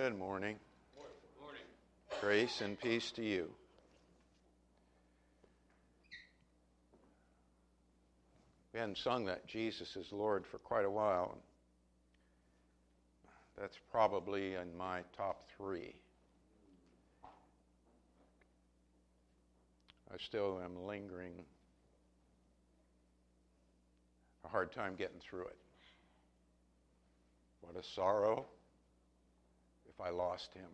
Good morning. morning. Grace and peace to you. We hadn't sung that Jesus is Lord for quite a while. That's probably in my top three. I still am lingering, a hard time getting through it. What a sorrow if I lost him.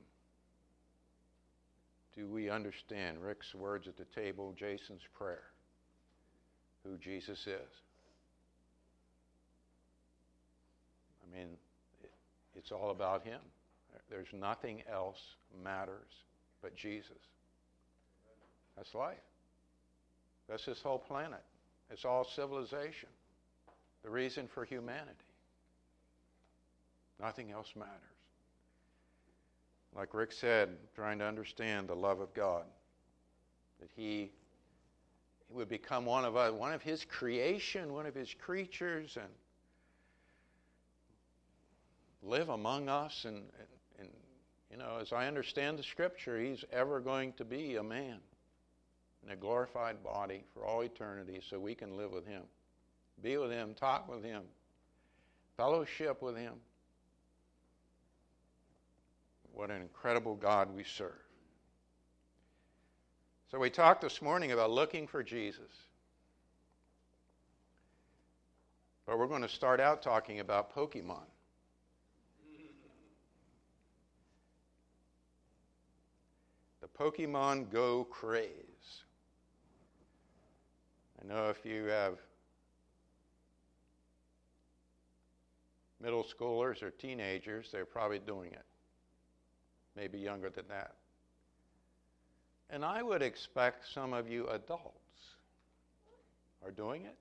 Do we understand Rick's words at the table, Jason's prayer, who Jesus is? I mean, it, it's all about him. There's nothing else matters but Jesus. That's life. That's this whole planet. It's all civilization. The reason for humanity. Nothing else matters. Like Rick said, trying to understand the love of God. That he, he would become one of us, one of his creation, one of his creatures, and live among us. And, and, and you know, as I understand the scripture, he's ever going to be a man in a glorified body for all eternity so we can live with him, be with him, talk with him, fellowship with him. What an incredible God we serve. So, we talked this morning about looking for Jesus. But we're going to start out talking about Pokemon. The Pokemon Go craze. I know if you have middle schoolers or teenagers, they're probably doing it maybe younger than that. And I would expect some of you adults are doing it.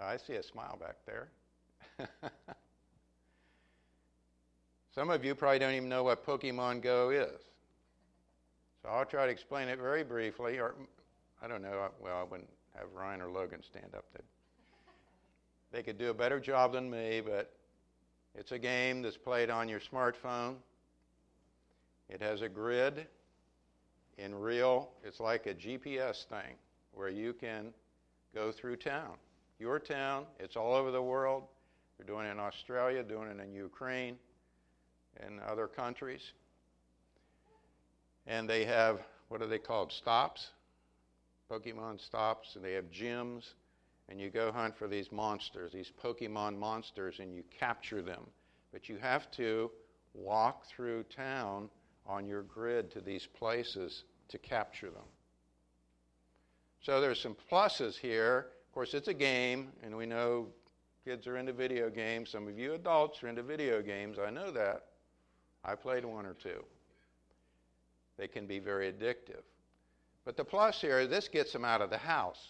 I see a smile back there. some of you probably don't even know what Pokemon Go is. So I'll try to explain it very briefly, or I don't know, well, I wouldn't have Ryan or Logan stand up. There. They could do a better job than me, but it's a game that's played on your smartphone. It has a grid in real, it's like a GPS thing where you can go through town. Your town, it's all over the world. They're doing it in Australia, doing it in Ukraine, and other countries. And they have, what are they called? Stops? Pokemon stops, and they have gyms. And you go hunt for these monsters, these Pokemon monsters, and you capture them. But you have to walk through town on your grid to these places to capture them. So there's some pluses here. Of course, it's a game, and we know kids are into video games. Some of you adults are into video games. I know that. I played one or two. They can be very addictive. But the plus here, this gets them out of the house.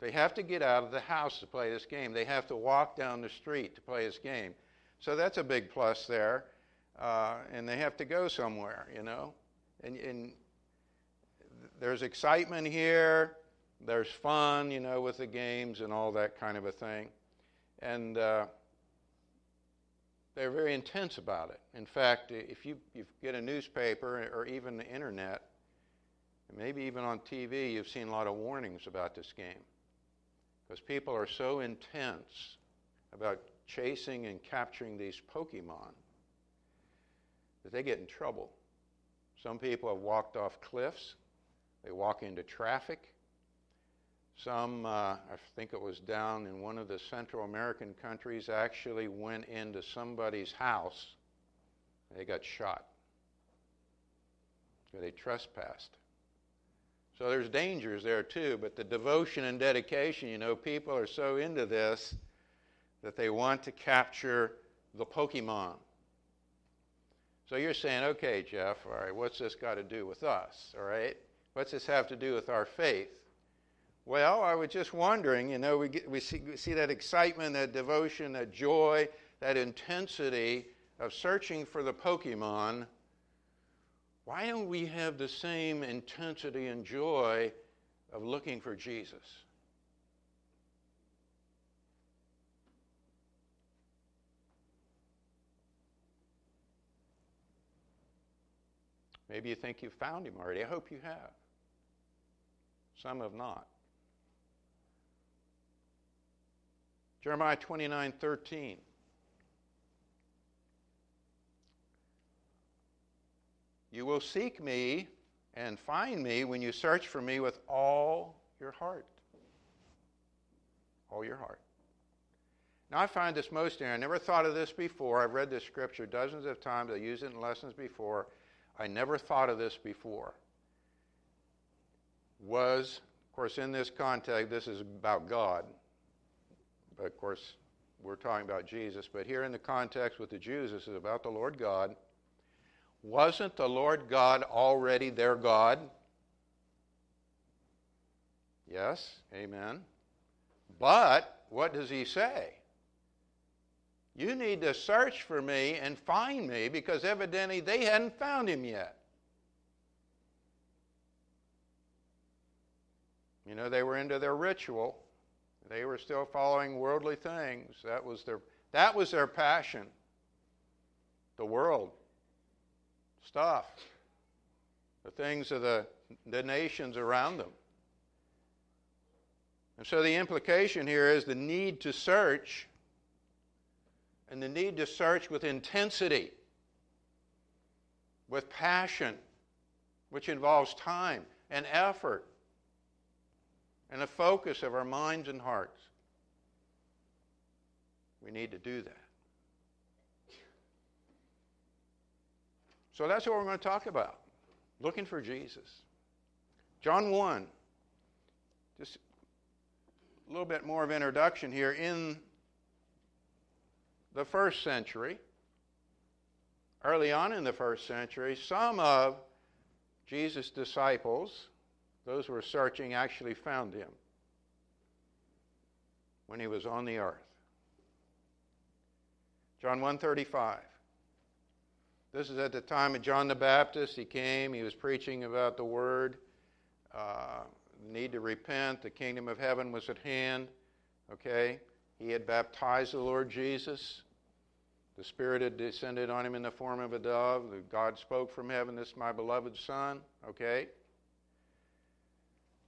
They have to get out of the house to play this game. They have to walk down the street to play this game. So that's a big plus there uh, and they have to go somewhere, you know. And, and there's excitement here, there's fun, you know, with the games and all that kind of a thing. And uh, they're very intense about it. In fact, if you, you get a newspaper or even the internet, maybe even on TV, you've seen a lot of warnings about this game. Because people are so intense about chasing and capturing these Pokemon that they get in trouble. Some people have walked off cliffs, they walk into traffic. Some, uh, I think it was down in one of the Central American countries, actually went into somebody's house. They got shot. They trespassed. So there's dangers there too, but the devotion and dedication, you know, people are so into this that they want to capture the Pokemon. So you're saying, okay, Jeff, all right, what's this got to do with us? All right? What's this have to do with our faith? Well, I was just wondering, you know, we, get, we, see, we see that excitement, that devotion, that joy, that intensity of searching for the Pokemon. Why don't we have the same intensity and joy of looking for Jesus? Maybe you think you've found him already. I hope you have. Some have not. Jeremiah 29 13. You will seek me and find me when you search for me with all your heart. All your heart. Now, I find this most interesting. I never thought of this before. I've read this scripture dozens of times. I used it in lessons before. I never thought of this before. Was, of course, in this context, this is about God. But, of course, we're talking about Jesus. But here in the context with the Jews, this is about the Lord God. Wasn't the Lord God already their God? Yes, amen. But what does he say? You need to search for me and find me because evidently they hadn't found him yet. You know, they were into their ritual. They were still following worldly things. That was their, that was their passion. The world, stuff, the things of the, the nations around them. And so the implication here is the need to search and the need to search with intensity, with passion, which involves time and effort and a focus of our minds and hearts. We need to do that. So that's what we're going to talk about looking for Jesus. John 1, just a little bit more of introduction here. In the first century, early on in the first century, some of Jesus' disciples, those who were searching, actually found him when he was on the earth. John 135. This is at the time of John the Baptist. He came, he was preaching about the word, uh, need to repent, the kingdom of heaven was at hand. Okay? He had baptized the Lord Jesus. The Spirit had descended on him in the form of a dove. God spoke from heaven, This is my beloved Son. Okay?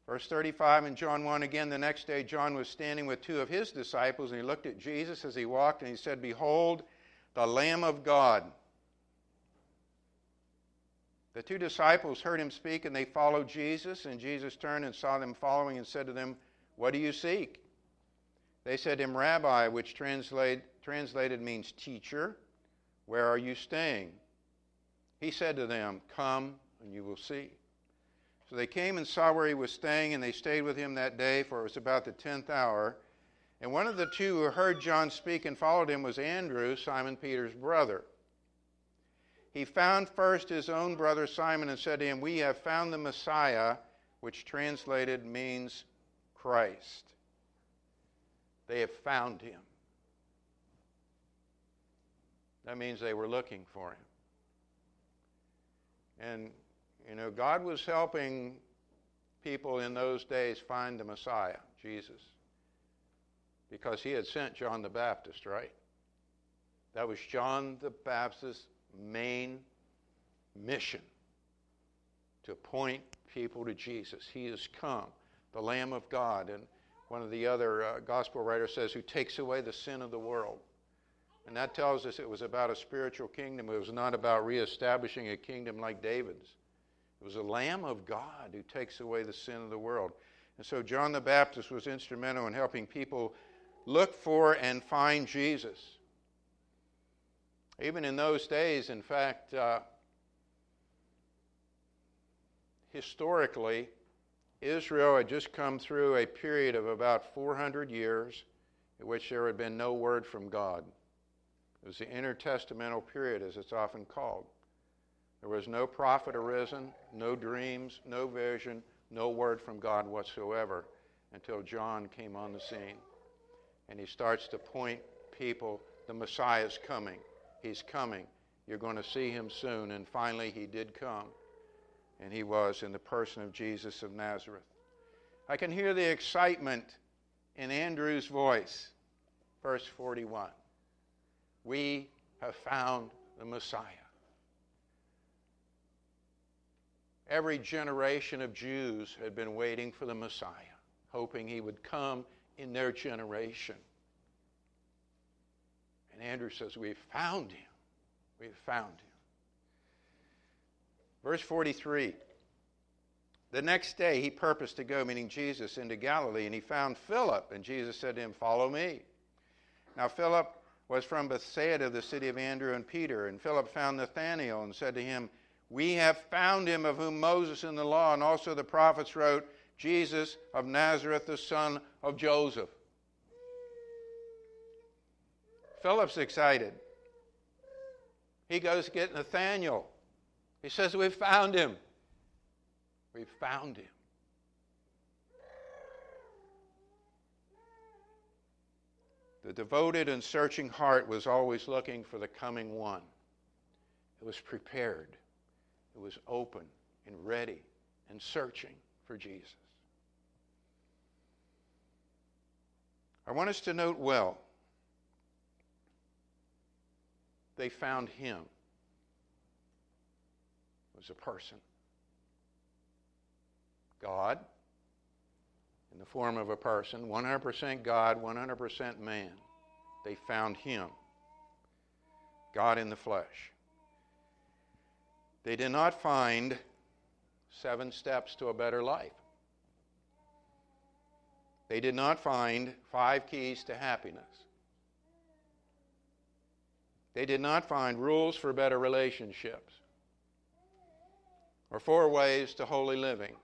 Verse 35 in John 1 again, the next day John was standing with two of his disciples, and he looked at Jesus as he walked, and he said, Behold, the Lamb of God. The two disciples heard him speak, and they followed Jesus, and Jesus turned and saw them following and said to them, What do you seek? They said to him, Rabbi, which translate, translated means teacher, where are you staying? He said to them, Come and you will see. So they came and saw where he was staying, and they stayed with him that day, for it was about the tenth hour. And one of the two who heard John speak and followed him was Andrew, Simon Peter's brother. He found first his own brother Simon and said to him, We have found the Messiah, which translated means Christ. They have found him. That means they were looking for him. And, you know, God was helping people in those days find the Messiah, Jesus, because he had sent John the Baptist, right? That was John the Baptist's main mission to point people to Jesus. He has come, the Lamb of God. And one of the other uh, gospel writers says, who takes away the sin of the world. And that tells us it was about a spiritual kingdom. It was not about reestablishing a kingdom like David's. It was a Lamb of God who takes away the sin of the world. And so John the Baptist was instrumental in helping people look for and find Jesus. Even in those days, in fact, uh, historically, Israel had just come through a period of about 400 years in which there had been no word from God. It was the intertestamental period, as it's often called. There was no prophet arisen, no dreams, no vision, no word from God whatsoever until John came on the scene. And he starts to point people, the Messiah is coming. He's coming. You're going to see him soon. And finally, he did come and he was in the person of Jesus of Nazareth. I can hear the excitement in Andrew's voice. Verse 41 We have found the Messiah. Every generation of Jews had been waiting for the Messiah, hoping he would come in their generation. And Andrew says, We've found him. We've found him. Verse 43 The next day he purposed to go, meaning Jesus, into Galilee, and he found Philip, and Jesus said to him, Follow me. Now, Philip was from Bethsaida, the city of Andrew and Peter, and Philip found Nathanael and said to him, We have found him of whom Moses in the law and also the prophets wrote, Jesus of Nazareth, the son of Joseph. Philip's excited. He goes to get Nathanael. He says, We've found him. We've found him. The devoted and searching heart was always looking for the coming one. It was prepared, it was open and ready and searching for Jesus. I want us to note well they found him It was a person. God, in the form of a person, 100% God, 100% man. They found him, God in the flesh. They did not find seven steps to a better life. They did not find five keys to happiness. They did not find rules for better relationships or four ways to holy living,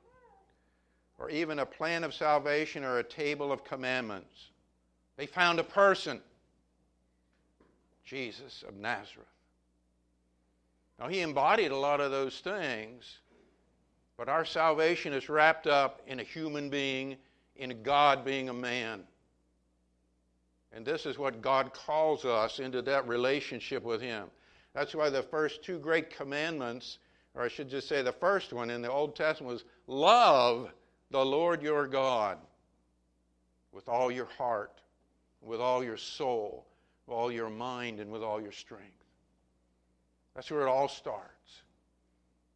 or even a plan of salvation or a table of commandments. They found a person, Jesus of Nazareth. Now, he embodied a lot of those things, but our salvation is wrapped up in a human being, in God being a man. And this is what God calls us into that relationship with Him. That's why the first two great commandments or I should just say the first one in the Old Testament was love the Lord your God with all your heart, with all your soul, with all your mind, and with all your strength. That's where it all starts.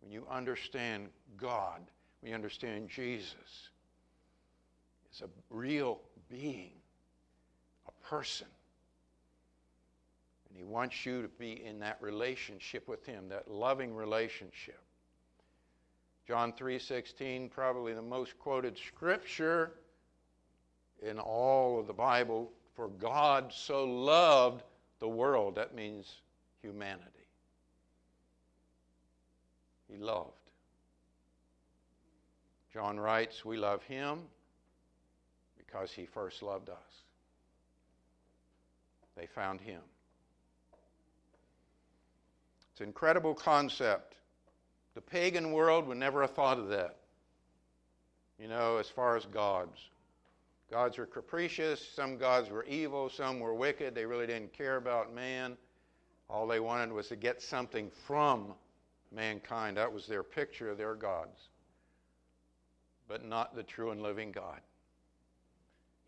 When you understand God, when you understand Jesus is a real being, a person. And He wants you to be in that relationship with Him, that loving relationship. John 3:16 probably the most quoted scripture in all of the Bible. For God so loved the world that means humanity. He loved. John writes we love him because he first loved us. They found him. It's an incredible concept. The pagan world would never have thought of that. You know, as far as gods. Gods were capricious, some gods were evil, some were wicked. They really didn't care about man. All they wanted was to get something from mankind. That was their picture of their gods. But not the true and living God.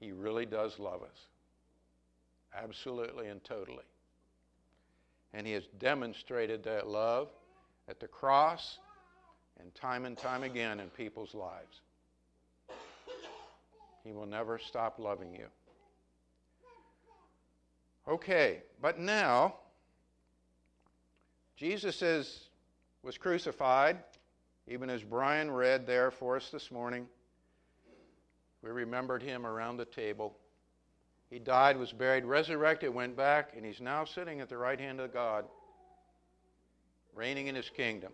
He really does love us. Absolutely and totally. And he has demonstrated that love at the cross and time and time again in people's lives. He will never stop loving you. Okay, but now, Jesus is, was crucified, even as Brian read there for us this morning. We remembered him around the table. He died, was buried, resurrected, went back, and he's now sitting at the right hand of God, reigning in his kingdom.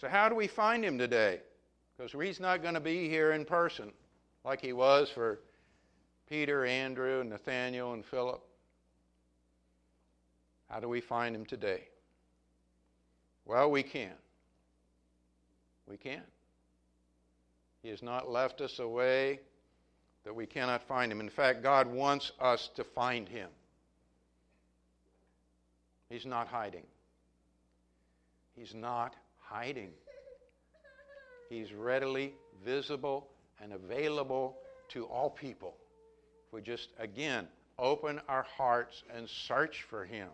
So, how do we find him today? Because he's not going to be here in person like he was for Peter, Andrew, and Nathaniel, and Philip. How do we find him today? Well, we can. We can. He has not left us away that we cannot find him. In fact, God wants us to find him. He's not hiding. He's not hiding. He's readily visible and available to all people. If we just, again, open our hearts and search for Him.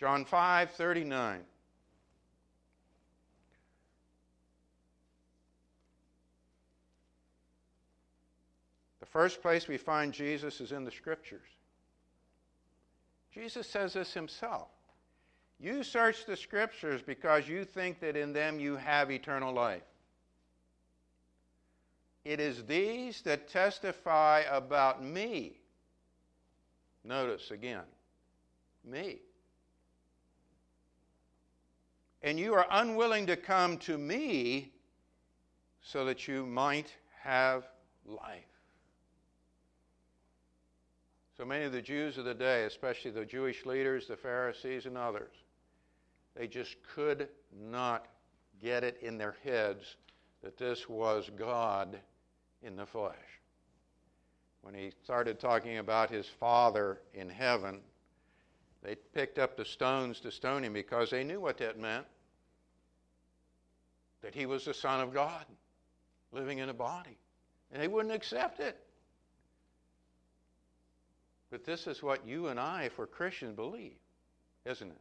John 5 39. The first place we find Jesus is in the Scriptures. Jesus says this himself. You search the Scriptures because you think that in them you have eternal life. It is these that testify about me. Notice again, me. And you are unwilling to come to me so that you might have life. So many of the Jews of the day, especially the Jewish leaders, the Pharisees, and others, they just could not get it in their heads that this was God in the flesh. When he started talking about his Father in heaven, they picked up the stones to stone him because they knew what that meant that he was the Son of God living in a body. And they wouldn't accept it. But this is what you and I, we're Christians, believe, isn't it?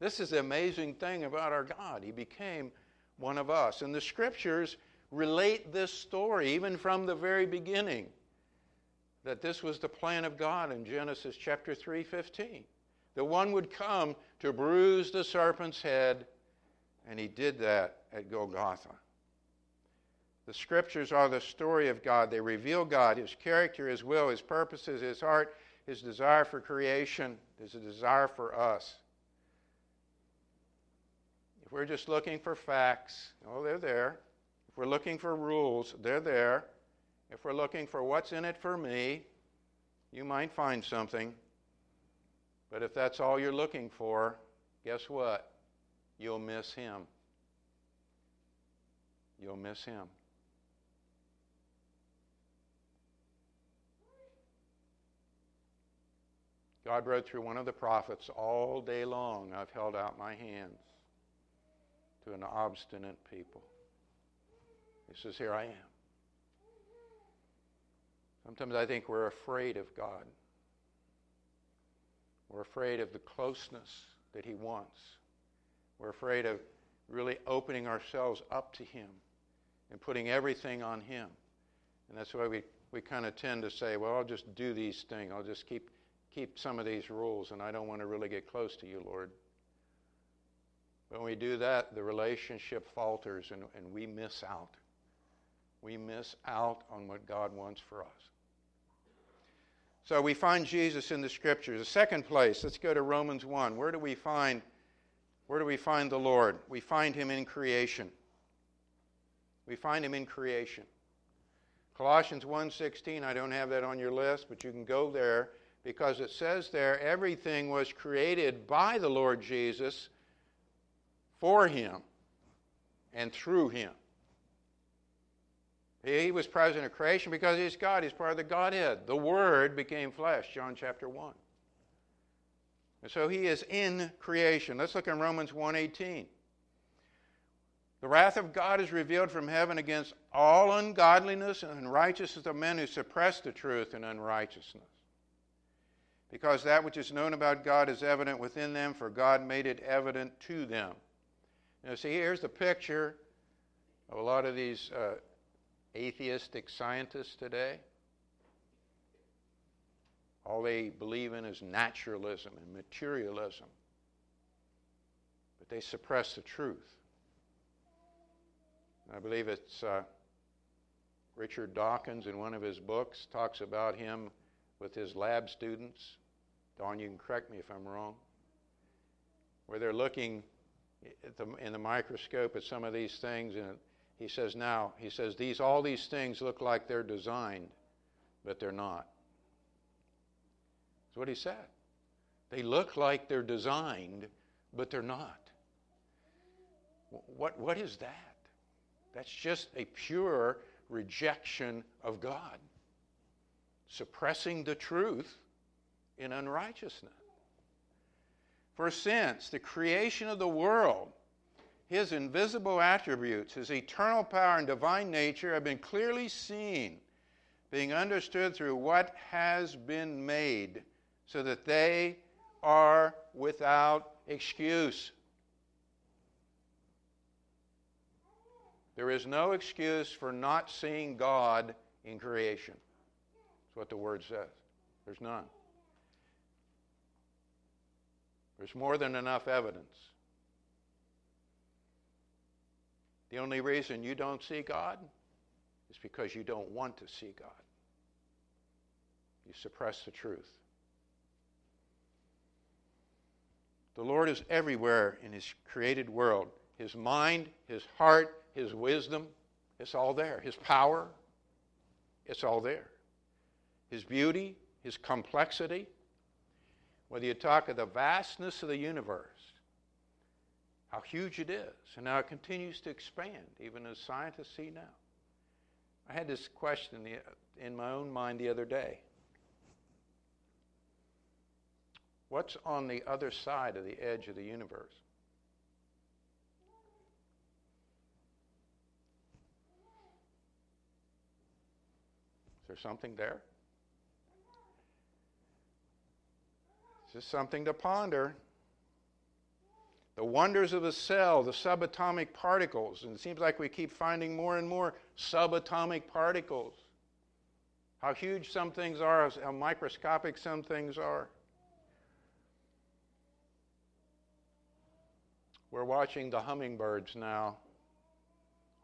This is the amazing thing about our God. He became one of us. And the scriptures relate this story, even from the very beginning, that this was the plan of God in Genesis chapter 3 15. The one would come to bruise the serpent's head, and he did that at Golgotha. The scriptures are the story of God. They reveal God, His character, His will, His purposes, His heart, His desire for creation, His desire for us. If we're just looking for facts, oh, they're there If we're looking for rules, they're there. If we're looking for what's in it for me, you might find something. But if that's all you're looking for, guess what? You'll miss him. You'll miss him. God wrote through one of the prophets, All day long I've held out my hands to an obstinate people. He says, Here I am. Sometimes I think we're afraid of God. We're afraid of the closeness that He wants. We're afraid of really opening ourselves up to Him and putting everything on Him. And that's why we, we kind of tend to say, well, I'll just do these things. I'll just keep, keep some of these rules, and I don't want to really get close to you, Lord. When we do that, the relationship falters and, and we miss out we miss out on what God wants for us. So we find Jesus in the scriptures. The second place, let's go to Romans 1. Where do we find where do we find the Lord? We find him in creation. We find him in creation. Colossians 1:16, I don't have that on your list, but you can go there because it says there everything was created by the Lord Jesus for him and through him. He was present at creation because he's God. He's part of the Godhead. The Word became flesh, John chapter 1. And so he is in creation. Let's look in Romans 1:18. The wrath of God is revealed from heaven against all ungodliness and unrighteousness of men who suppress the truth in unrighteousness. Because that which is known about God is evident within them, for God made it evident to them. Now, see, here's the picture of a lot of these uh, atheistic scientists today. All they believe in is naturalism and materialism. But they suppress the truth. I believe it's uh, Richard Dawkins in one of his books talks about him with his lab students. Don, you can correct me if I'm wrong. Where they're looking the, in the microscope at some of these things, and he says now, he says, these, all these things look like they're designed, but they're not. That's what he said. They look like they're designed, but they're not. What, what is that? That's just a pure rejection of God, suppressing the truth in unrighteousness. For since the creation of the world, his invisible attributes, his eternal power and divine nature have been clearly seen, being understood through what has been made, so that they are without excuse. There is no excuse for not seeing God in creation. That's what the word says. There's none. There's more than enough evidence. The only reason you don't see God is because you don't want to see God. You suppress the truth. The Lord is everywhere in His created world. His mind, His heart, His wisdom, it's all there. His power, it's all there. His beauty, His complexity. Whether you talk of the vastness of the universe, how huge it is, and how it continues to expand, even as scientists see now. I had this question in my own mind the other day. What's on the other side of the edge of the universe? Is there something there? It's just something to ponder. The wonders of the cell, the subatomic particles, and it seems like we keep finding more and more subatomic particles. How huge some things are, how microscopic some things are. We're watching the hummingbirds now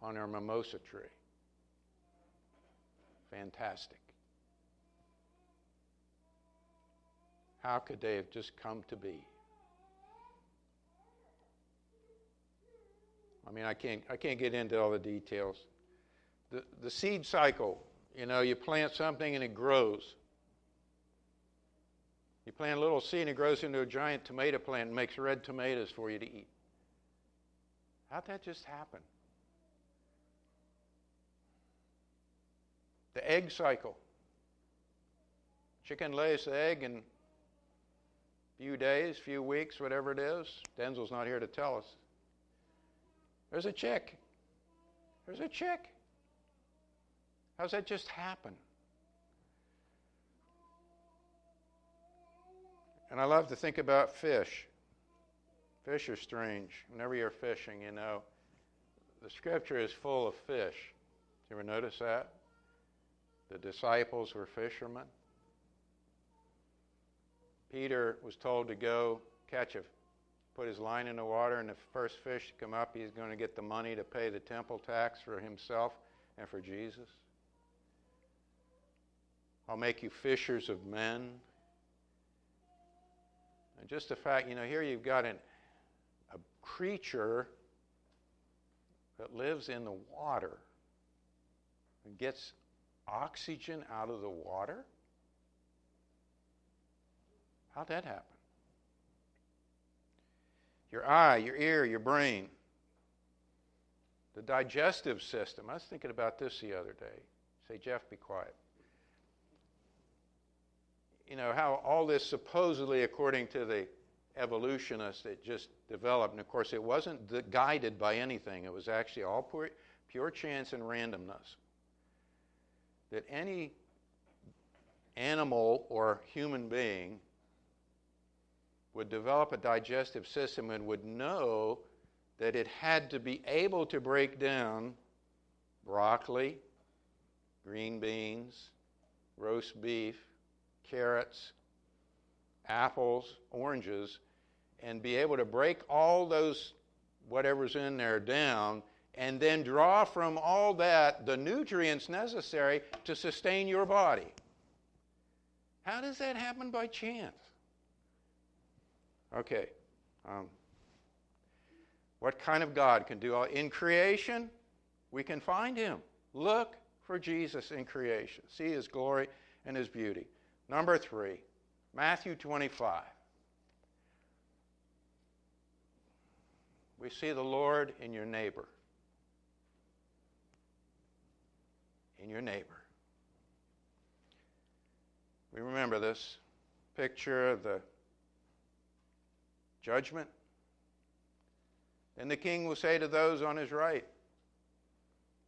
on our mimosa tree. Fantastic. How could they have just come to be? I mean, I can't, I can't get into all the details. The, the seed cycle, you know, you plant something and it grows. You plant a little seed and it grows into a giant tomato plant and makes red tomatoes for you to eat. How'd that just happen? The egg cycle. Chicken lays the egg in few days, few weeks, whatever it is. Denzel's not here to tell us. There's a chick. There's a chick. How's that just happen? And I love to think about fish. Fish are strange. Whenever you're fishing, you know, the scripture is full of fish. You ever notice that? The disciples were fishermen. Peter was told to go catch a, put his line in the water, and the first fish to come up, he's going to get the money to pay the temple tax for himself and for Jesus. I'll make you fishers of men. And just the fact, you know, here you've got an a creature that lives in the water and gets oxygen out of the water? How'd that happen? Your eye, your ear, your brain, the digestive system. I was thinking about this the other day. Say, Jeff, be quiet. You know, how all this supposedly, according to the evolutionists it just developed. And of course, it wasn't guided by anything, it was actually all pure, pure chance and randomness. That any animal or human being would develop a digestive system and would know that it had to be able to break down broccoli, green beans, roast beef, carrots, apples, oranges, and be able to break all those whatever's in there down and then draw from all that the nutrients necessary to sustain your body. How does that happen by chance? Okay. Um, what kind of God can do all? In creation, we can find Him. Look for Jesus in creation. See His glory and His beauty. Number three, Matthew 25. We see the Lord in your neighbor. In your neighbor. We remember this picture of the judgment. Then the king will say to those on his right,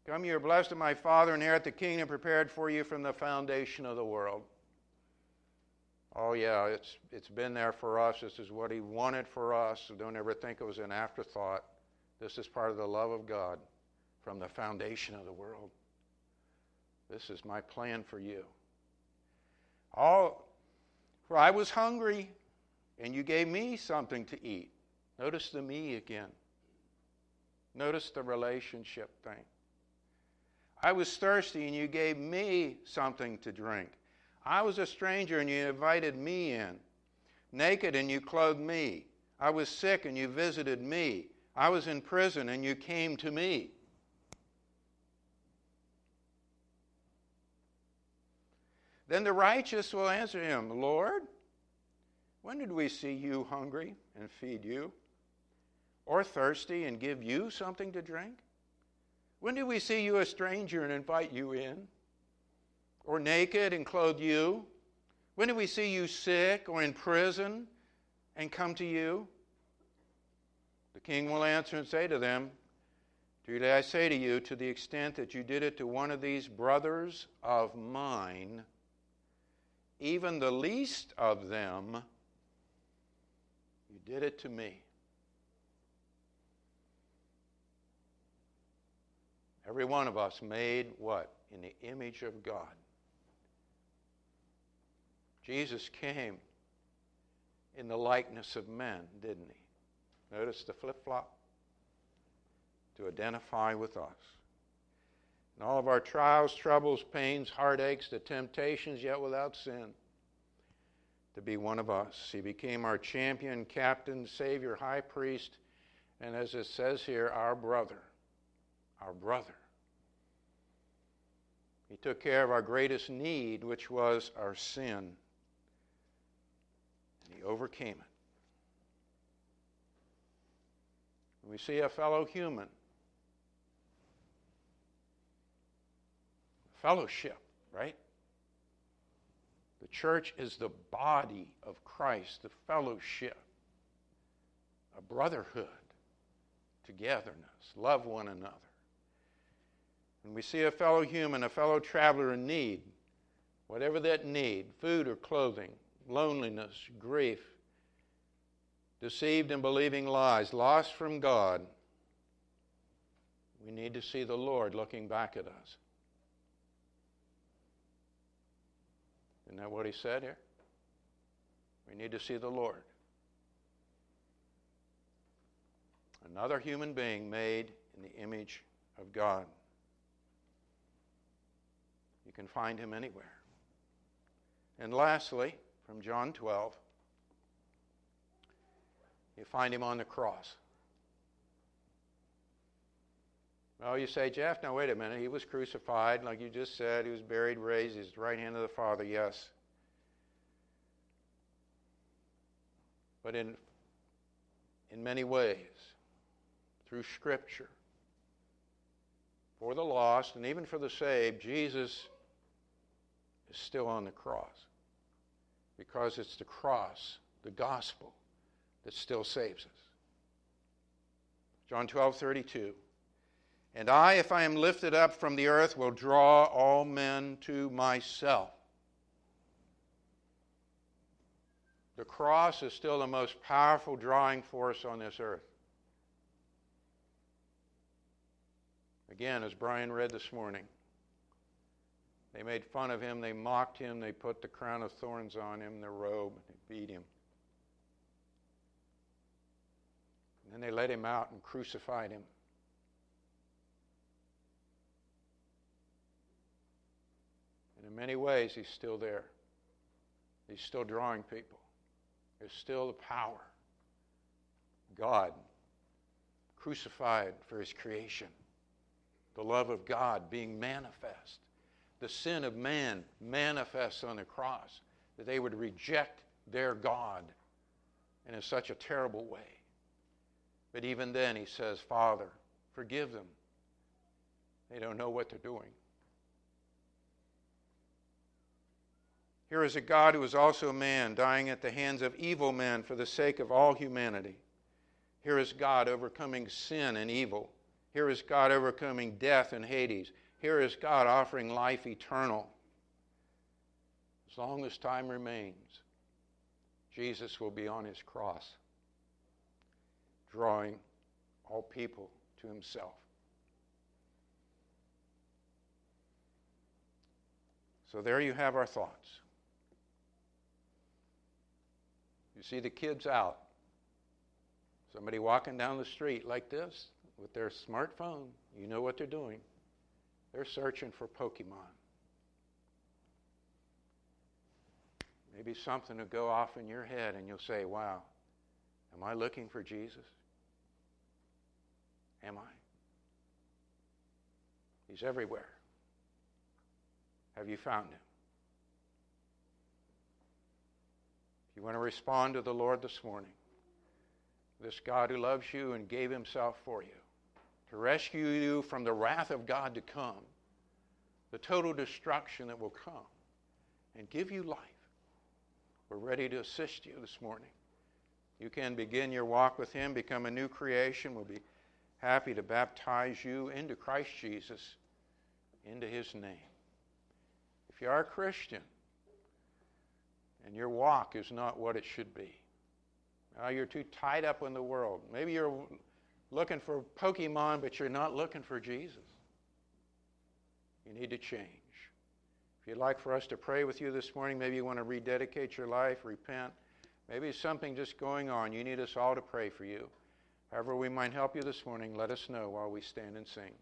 Come, you are blessed of my Father, and inherit the kingdom prepared for you from the foundation of the world. Oh, yeah, it's, it's been there for us. This is what He wanted for us. So don't ever think it was an afterthought. This is part of the love of God from the foundation of the world. This is my plan for you. All, for I was hungry, and you gave me something to eat. Notice the me again. Notice the relationship thing. I was thirsty, and you gave me something to drink. I was a stranger, and you invited me in. Naked, and you clothed me. I was sick, and you visited me. I was in prison, and you came to me. Then the righteous will answer him, Lord, when did we see you hungry and feed you, or thirsty and give you something to drink? When did we see you a stranger and invite you in, or naked and clothe you? When did we see you sick or in prison and come to you? The king will answer and say to them, Truly I say to you, to the extent that you did it to one of these brothers of mine, even the least of them, did it to me. Every one of us made what? In the image of God. Jesus came in the likeness of men, didn't he? Notice the flip flop? To identify with us. In all of our trials, troubles, pains, heartaches, the temptations, yet without sin, to be one of us. He became our champion, captain, savior, high priest, and as it says here, our brother. Our brother. He took care of our greatest need, which was our sin, and he overcame it. We see a fellow human fellowship, right? Church is the body of Christ, the fellowship, a brotherhood, togetherness, love one another. When we see a fellow human, a fellow traveler in need, whatever that need, food or clothing, loneliness, grief, deceived and believing lies, lost from God, we need to see the Lord looking back at us. Isn't that what he said here? We need to see the Lord. Another human being made in the image of God. You can find him anywhere. And lastly, from John 12, you find him on the cross. Well, you say, Jeff, now wait a minute. He was crucified, like you just said. He was buried, raised. He's the right hand of the Father, yes. But in, in many ways, through Scripture, for the lost and even for the saved, Jesus is still on the cross. Because it's the cross, the gospel, that still saves us. John 12, 32. And I, if I am lifted up from the earth, will draw all men to myself. The cross is still the most powerful drawing force on this earth. Again, as Brian read this morning, they made fun of him, they mocked him, they put the crown of thorns on him, the robe, they beat him. And then they let him out and crucified him. In many ways, He's still there. He's still drawing people. There's still the power. God crucified for His creation. The love of God being manifest. The sin of man manifests on the cross. That they would reject their God and in such a terrible way. But even then, He says, Father, forgive them. They don't know what they're doing. Here is a God who is also a man, dying at the hands of evil men for the sake of all humanity. Here is God overcoming sin and evil. Here is God overcoming death and Hades. Here is God offering life eternal. As long as time remains, Jesus will be on his cross, drawing all people to himself. So there you have our thoughts. You see the kids out. Somebody walking down the street like this with their smartphone, you know what they're doing. They're searching for Pokemon. Maybe something will go off in your head and you'll say, Wow, am I looking for Jesus? Am I? He's everywhere. Have you found him? You want to respond to the Lord this morning, this God who loves you and gave himself for you, to rescue you from the wrath of God to come, the total destruction that will come, and give you life. We're ready to assist you this morning. You can begin your walk with Him, become a new creation. We'll be happy to baptize you into Christ Jesus, into His name. If you are a Christian and your walk is not what it should be, now you're too tied up in the world. Maybe you're looking for Pokemon, but you're not looking for Jesus. You need to change. If you'd like for us to pray with you this morning, maybe you want to rededicate your life, repent. Maybe something just going on. You need us all to pray for you. However, we might help you this morning, let us know while we stand and sing.